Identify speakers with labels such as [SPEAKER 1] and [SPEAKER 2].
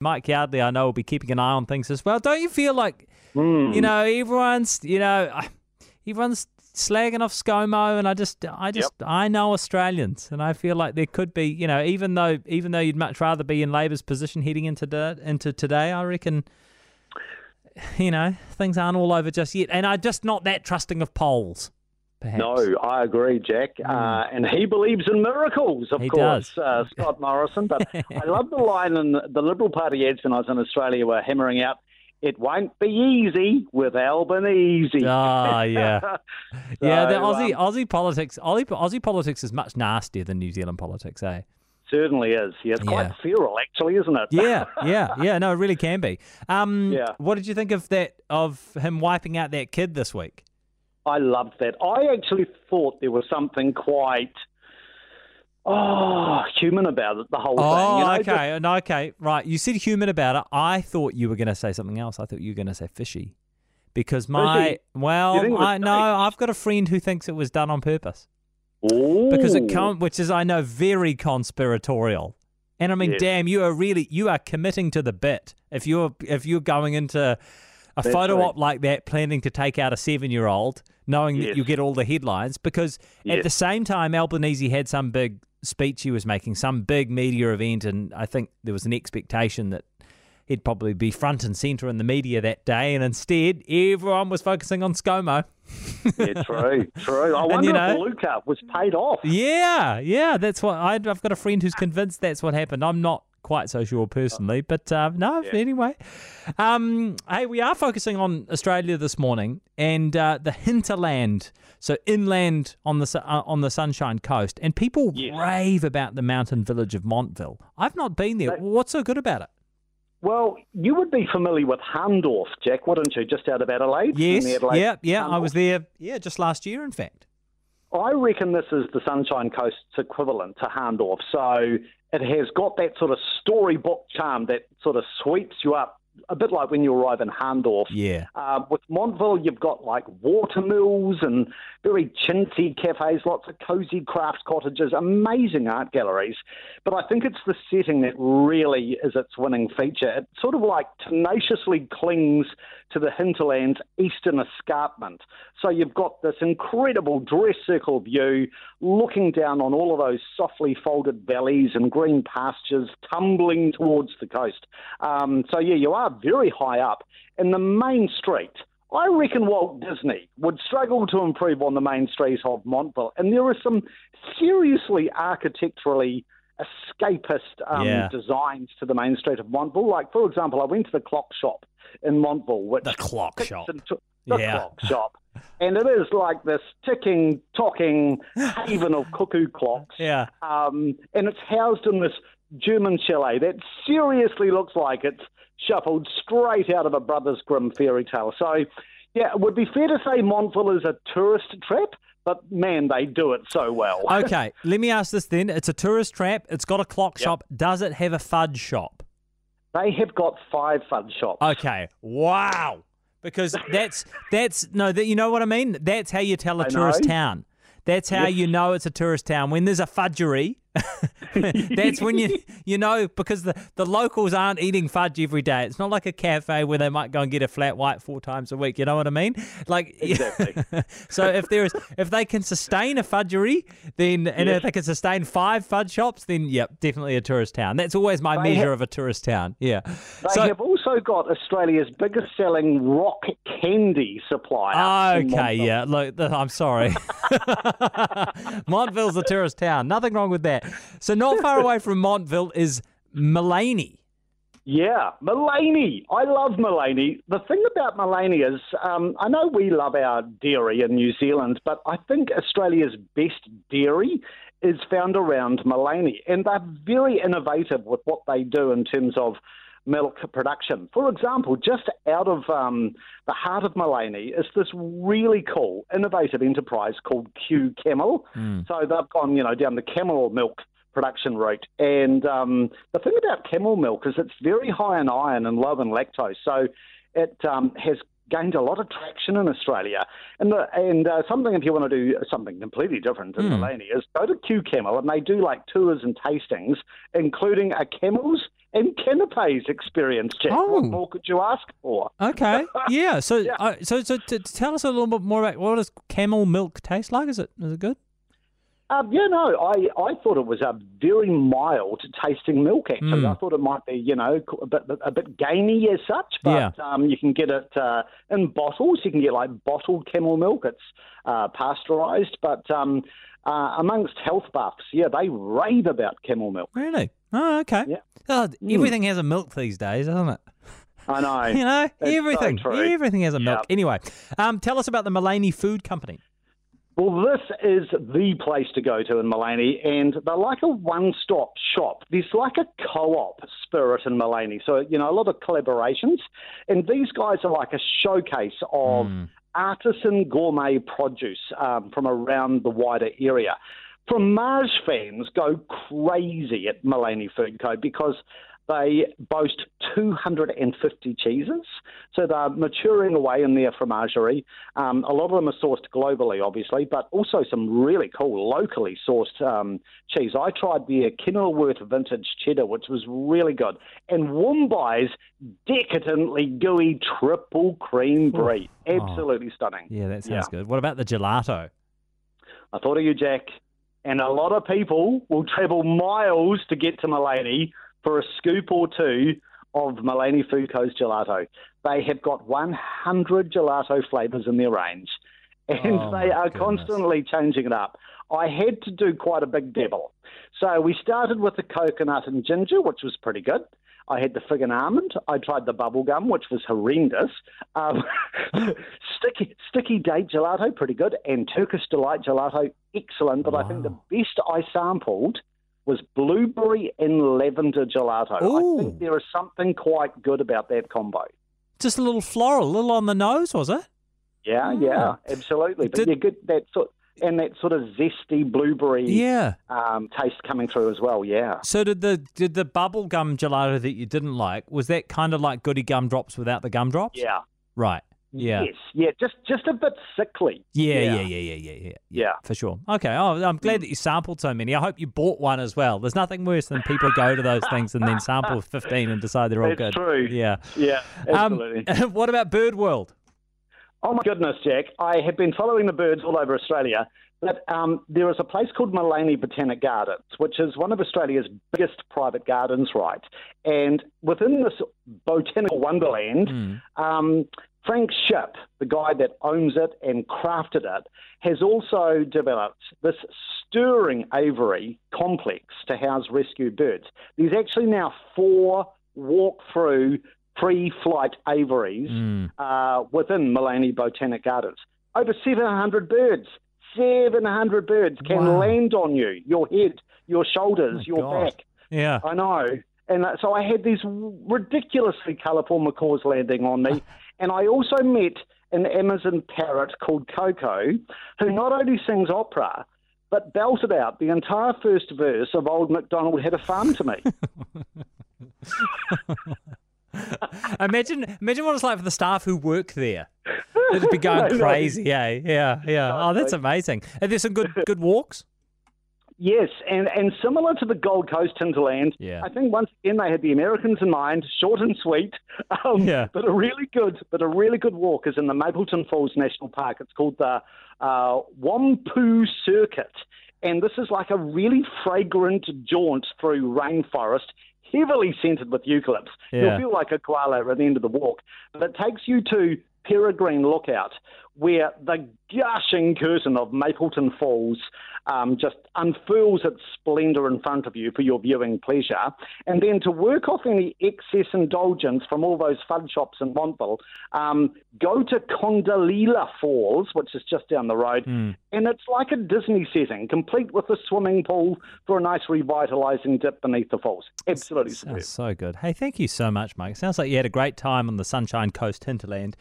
[SPEAKER 1] Mike Yardley, I know, will be keeping an eye on things as well. Don't you feel like,
[SPEAKER 2] Hmm.
[SPEAKER 1] you know, everyone's, you know, everyone's slagging off ScoMo, and I just, I just, I know Australians, and I feel like there could be, you know, even though, even though you'd much rather be in Labor's position heading into the, into today, I reckon, you know, things aren't all over just yet, and I'm just not that trusting of polls. Perhaps.
[SPEAKER 2] No, I agree, Jack. Uh, and he believes in miracles, of.
[SPEAKER 1] He
[SPEAKER 2] course, uh, Scott Morrison. But I love the line in the Liberal Party ads when I was in Australia were hammering out, it won't be easy with Albanese.
[SPEAKER 1] Ah, yeah. yeah, the
[SPEAKER 2] So,
[SPEAKER 1] Aussie
[SPEAKER 2] um,
[SPEAKER 1] Aussie politics Aussie, Aussie politics is much nastier than New Zealand politics, eh?
[SPEAKER 2] certainly is. Yeah, it's quite
[SPEAKER 1] Yeah.
[SPEAKER 2] feral, actually, isn't it?
[SPEAKER 1] Yeah, yeah, yeah. No, it really can be. Um,
[SPEAKER 2] Yeah.
[SPEAKER 1] What did you think of that? Of him wiping out that kid this week?
[SPEAKER 2] I loved that. I actually thought there was something quite. Oh, human about it, the whole
[SPEAKER 1] Oh,
[SPEAKER 2] thing. You oh, know,
[SPEAKER 1] okay, no, okay, right. You said human about it. I thought you were going to say something else. I thought you were going to say fishy, because my
[SPEAKER 2] Fishy?
[SPEAKER 1] well,
[SPEAKER 2] You think it was
[SPEAKER 1] I no. I've got a friend who thinks it was done on purpose.
[SPEAKER 2] Ooh.
[SPEAKER 1] because it come, which is I know very conspiratorial. And I mean,
[SPEAKER 2] Yes.
[SPEAKER 1] damn, you are really you are committing to the bit. If you're if you're going into a
[SPEAKER 2] That's
[SPEAKER 1] photo
[SPEAKER 2] right.
[SPEAKER 1] op like that, planning to take out a seven year old, knowing that
[SPEAKER 2] Yes.
[SPEAKER 1] you get all the headlines, because at the same time Albanese had some big speech he was making, some big media event, and I think there was an expectation that he'd probably be front and centre in the media that day, and instead everyone was focusing on ScoMo.
[SPEAKER 2] yeah, true, true. I
[SPEAKER 1] And,
[SPEAKER 2] wonder
[SPEAKER 1] you know-
[SPEAKER 2] if Luca was paid off.
[SPEAKER 1] Yeah, yeah, that's what I, I've got a friend who's convinced that's what happened. I'm not quite so sure personally, but uh, no,
[SPEAKER 2] Yeah.
[SPEAKER 1] anyway. Um, hey, we are focusing on Australia this morning and uh, the hinterland, so inland on the uh, on the Sunshine Coast, and people
[SPEAKER 2] Yes.
[SPEAKER 1] rave about the mountain village of Montville. I've not been there.
[SPEAKER 2] They-
[SPEAKER 1] What's so good about it?
[SPEAKER 2] Well, you would be familiar with Hahndorf, Jack, wouldn't you? Just out of Adelaide.
[SPEAKER 1] Yes,
[SPEAKER 2] Adelaide
[SPEAKER 1] yeah, yeah. I was there. Yeah, just last year, in fact.
[SPEAKER 2] I reckon this is the Sunshine Coast's equivalent to Hahndorf. So it has got that sort of storybook charm that sort of sweeps you up, a bit like when you arrive in Hahndorf.
[SPEAKER 1] Yeah.
[SPEAKER 2] Uh, with Montville, you've got like water mills and very chintzy cafes, lots of cozy craft cottages, amazing art galleries. But I think it's the setting that really is its winning feature. It sort of like tenaciously clings to the hinterland's eastern escarpment. So you've got this incredible dress circle view looking down on all of those softly folded valleys and green pastures tumbling towards the coast. Um, so, yeah, you are very high up. In the main street, I reckon Walt Disney would struggle to improve on the main streets of Montville. And there are some seriously architecturally escapist um,
[SPEAKER 1] Yeah.
[SPEAKER 2] designs to the main street of Montville. Like, for example, I went to the clock shop in Montville, which
[SPEAKER 1] The clock shop.
[SPEAKER 2] into- the
[SPEAKER 1] Yeah.
[SPEAKER 2] clock shop. And it is like this ticking, talking haven of cuckoo clocks.
[SPEAKER 1] Yeah.
[SPEAKER 2] Um, and it's housed in this German chalet that seriously looks like it's shuffled straight out of a Brothers Grimm fairy tale. So, yeah, it would be fair to say Montville is a tourist trap, but man, they do it so well.
[SPEAKER 1] Okay, let me ask this then. It's a tourist trap. It's got a clock
[SPEAKER 2] Yep.
[SPEAKER 1] shop. Does it have a fudge shop?
[SPEAKER 2] They have got five fudge shops.
[SPEAKER 1] Okay. Wow. Because that's that's no, that you know what I mean. That's how you tell a
[SPEAKER 2] I
[SPEAKER 1] tourist
[SPEAKER 2] know.
[SPEAKER 1] town. That's how you know it's a tourist town when there's a fudgery. that's when you you know because the, the locals aren't eating fudge every day. It's not like a cafe where they might go and get a flat white four times a week. You know what I mean? Like
[SPEAKER 2] Exactly.
[SPEAKER 1] so if there is if they can sustain a fudgery, then and if they can sustain five fudge shops, then yep, definitely a tourist town. That's always my
[SPEAKER 2] They
[SPEAKER 1] measure
[SPEAKER 2] ha-
[SPEAKER 1] of a tourist town. Yeah.
[SPEAKER 2] They
[SPEAKER 1] so
[SPEAKER 2] have also got Australia's biggest selling rock candy supplier.
[SPEAKER 1] Okay, yeah. Look, I'm sorry. Montville's a tourist town. Nothing wrong with that. So not far away from Montville is Maleny.
[SPEAKER 2] Yeah, Maleny. I love Maleny. The thing about Maleny is, um, I know we love our dairy in New Zealand, but I think Australia's best dairy is found around Maleny, and they're very innovative with what they do in terms of milk production. For example, just out of um, the heart of Maleny is this really cool, innovative enterprise called QCamel. So they've gone, you know, down the camel milk production route. And um, the thing about camel milk is it's very high in iron and low in lactose. So it um, has gained a lot of traction in Australia. And the, and uh, something, if you want to do something completely different in Maleny, is go to QCamel and they do like tours and tastings, including a camel's and canapes experience, Jack.
[SPEAKER 1] Oh.
[SPEAKER 2] What more could you ask for?
[SPEAKER 1] Okay. Yeah. So,
[SPEAKER 2] Yeah.
[SPEAKER 1] Uh, so, so, t- tell us a little bit more about what does camel milk taste like? Is it is it good?
[SPEAKER 2] Um, yeah, no, I, I thought it was a very mild tasting milk. Actually,
[SPEAKER 1] Mm.
[SPEAKER 2] I thought it might be, you know, a bit a bit gamey as such. But
[SPEAKER 1] Yeah.
[SPEAKER 2] um, you can get it uh, in bottles. You can get like bottled camel milk. It's uh, pasteurised, but um, uh, amongst health buffs, yeah, they rave about camel milk.
[SPEAKER 1] Really? Oh, okay.
[SPEAKER 2] Yeah.
[SPEAKER 1] Oh,
[SPEAKER 2] Mm.
[SPEAKER 1] everything has a milk these days, doesn't it?
[SPEAKER 2] I know.
[SPEAKER 1] You know,
[SPEAKER 2] That's so
[SPEAKER 1] everything. everything has a milk.
[SPEAKER 2] Yeah.
[SPEAKER 1] Anyway, um, tell us about the Maleny Food Company.
[SPEAKER 2] Well, this is the place to go to in Maleny, and they're like a one stop shop. There's like a co op spirit in Maleny. So, you know, a lot of collaborations. And these guys are like a showcase of artisan gourmet produce um, from around the wider area. Fromage fans go crazy at Maleny Food Co. because they boast 250 cheeses. So they're maturing away in their fromagerie. Um, a lot of them are sourced globally, obviously, but also some really cool locally sourced um, cheese. I tried their Kenilworth Vintage Cheddar, which was really good. And Woombye's decadently gooey triple cream brie. Absolutely stunning.
[SPEAKER 1] Yeah, that sounds good. What about the gelato?
[SPEAKER 2] I thought of you, Jack. And a lot of people will travel miles to get to Maleny for a scoop or two of Food Co's gelato. They have got 100 gelato flavours in their range, and
[SPEAKER 1] Oh,
[SPEAKER 2] they are
[SPEAKER 1] goodness.
[SPEAKER 2] constantly changing it up. I had to do quite a big devil. So we started with the coconut and ginger, which was pretty good. I had the fig and almond. I tried the bubble gum, which was horrendous. Um, sticky, sticky date gelato, pretty good. And Turkish delight gelato, excellent. But I think the best I sampled was blueberry and lavender gelato.
[SPEAKER 1] Ooh.
[SPEAKER 2] I think there is something quite good about that combo.
[SPEAKER 1] Just a little floral, a little on the nose, was it?
[SPEAKER 2] Yeah,
[SPEAKER 1] Ah.
[SPEAKER 2] yeah, absolutely. But
[SPEAKER 1] Did-
[SPEAKER 2] you get that sort and that sort of zesty blueberry
[SPEAKER 1] Yeah.
[SPEAKER 2] um, taste coming through as well. Yeah.
[SPEAKER 1] So did the did the bubble gum gelato that you didn't like was that kind of like goody gumdrops without the gumdrops?
[SPEAKER 2] Yeah.
[SPEAKER 1] Right. Yeah.
[SPEAKER 2] Yes. Yeah. Just just a bit sickly.
[SPEAKER 1] Yeah, yeah,
[SPEAKER 2] Yeah.
[SPEAKER 1] yeah, yeah, yeah, yeah, for sure. Okay. Oh, I'm glad that you sampled so many. I hope you bought one as well. There's nothing worse than people go to those things and then sample 15 and decide they're all
[SPEAKER 2] That's
[SPEAKER 1] good.
[SPEAKER 2] true.
[SPEAKER 1] Yeah.
[SPEAKER 2] Yeah.
[SPEAKER 1] Um,
[SPEAKER 2] Absolutely.
[SPEAKER 1] what about Bird World?
[SPEAKER 2] Oh my goodness, Jack! I have been following the birds all over Australia. But um, there is a place called Maleny Botanic Gardens, which is one of Australia's biggest private gardens, right? And within this botanical wonderland,
[SPEAKER 1] Hmm.
[SPEAKER 2] um, Frank Shipp, the guy that owns it and crafted it, has also developed this stirring aviary complex to house rescued birds. There's actually now four walk-through pre-flight aviaries
[SPEAKER 1] Mm.
[SPEAKER 2] uh, within Maleny Botanic Gardens. Over 700 birds. 700 birds can
[SPEAKER 1] Wow.
[SPEAKER 2] land on you, your head, your shoulders,
[SPEAKER 1] my
[SPEAKER 2] your
[SPEAKER 1] God.
[SPEAKER 2] back.
[SPEAKER 1] Yeah.
[SPEAKER 2] I know. And uh, so I had these ridiculously colourful macaws landing on me. and I also met an Amazon parrot called Coco, who not only sings opera, but belted out the entire first verse of Old MacDonald Had a Farm to me.
[SPEAKER 1] imagine, imagine what it's like for the staff who work there. It'd be going crazy, eh? Yeah, yeah. Oh, that's amazing. Are there some good good walks?
[SPEAKER 2] Yes, and, and similar to the Gold Coast hinterland,
[SPEAKER 1] Yeah.
[SPEAKER 2] I think once again they had the Americans in mind, short and sweet. Um,
[SPEAKER 1] Yeah.
[SPEAKER 2] But a really good, but a really good walk is in the Mapleton Falls National Park. It's called the uh, Wompoo Circuit, and this is like a really fragrant jaunt through rainforest. Heavily scented with eucalypts.
[SPEAKER 1] Yeah.
[SPEAKER 2] You'll feel like a koala at the end of the walk. But it takes you to Peregrine Lookout, where the gushing curtain of Mapleton Falls um, just unfurls its splendour in front of you for your viewing pleasure. And then to work off any excess indulgence from all those fun shops in Montville, um, go to Kondalilla Falls, which is just down the road.
[SPEAKER 1] Hmm.
[SPEAKER 2] And it's like a Disney setting, complete with a swimming pool for a nice revitalising dip beneath the falls. Absolutely superb.
[SPEAKER 1] Sounds so good. Hey, thank you so much, Mike. Sounds like you had a great time on the Sunshine Coast hinterland.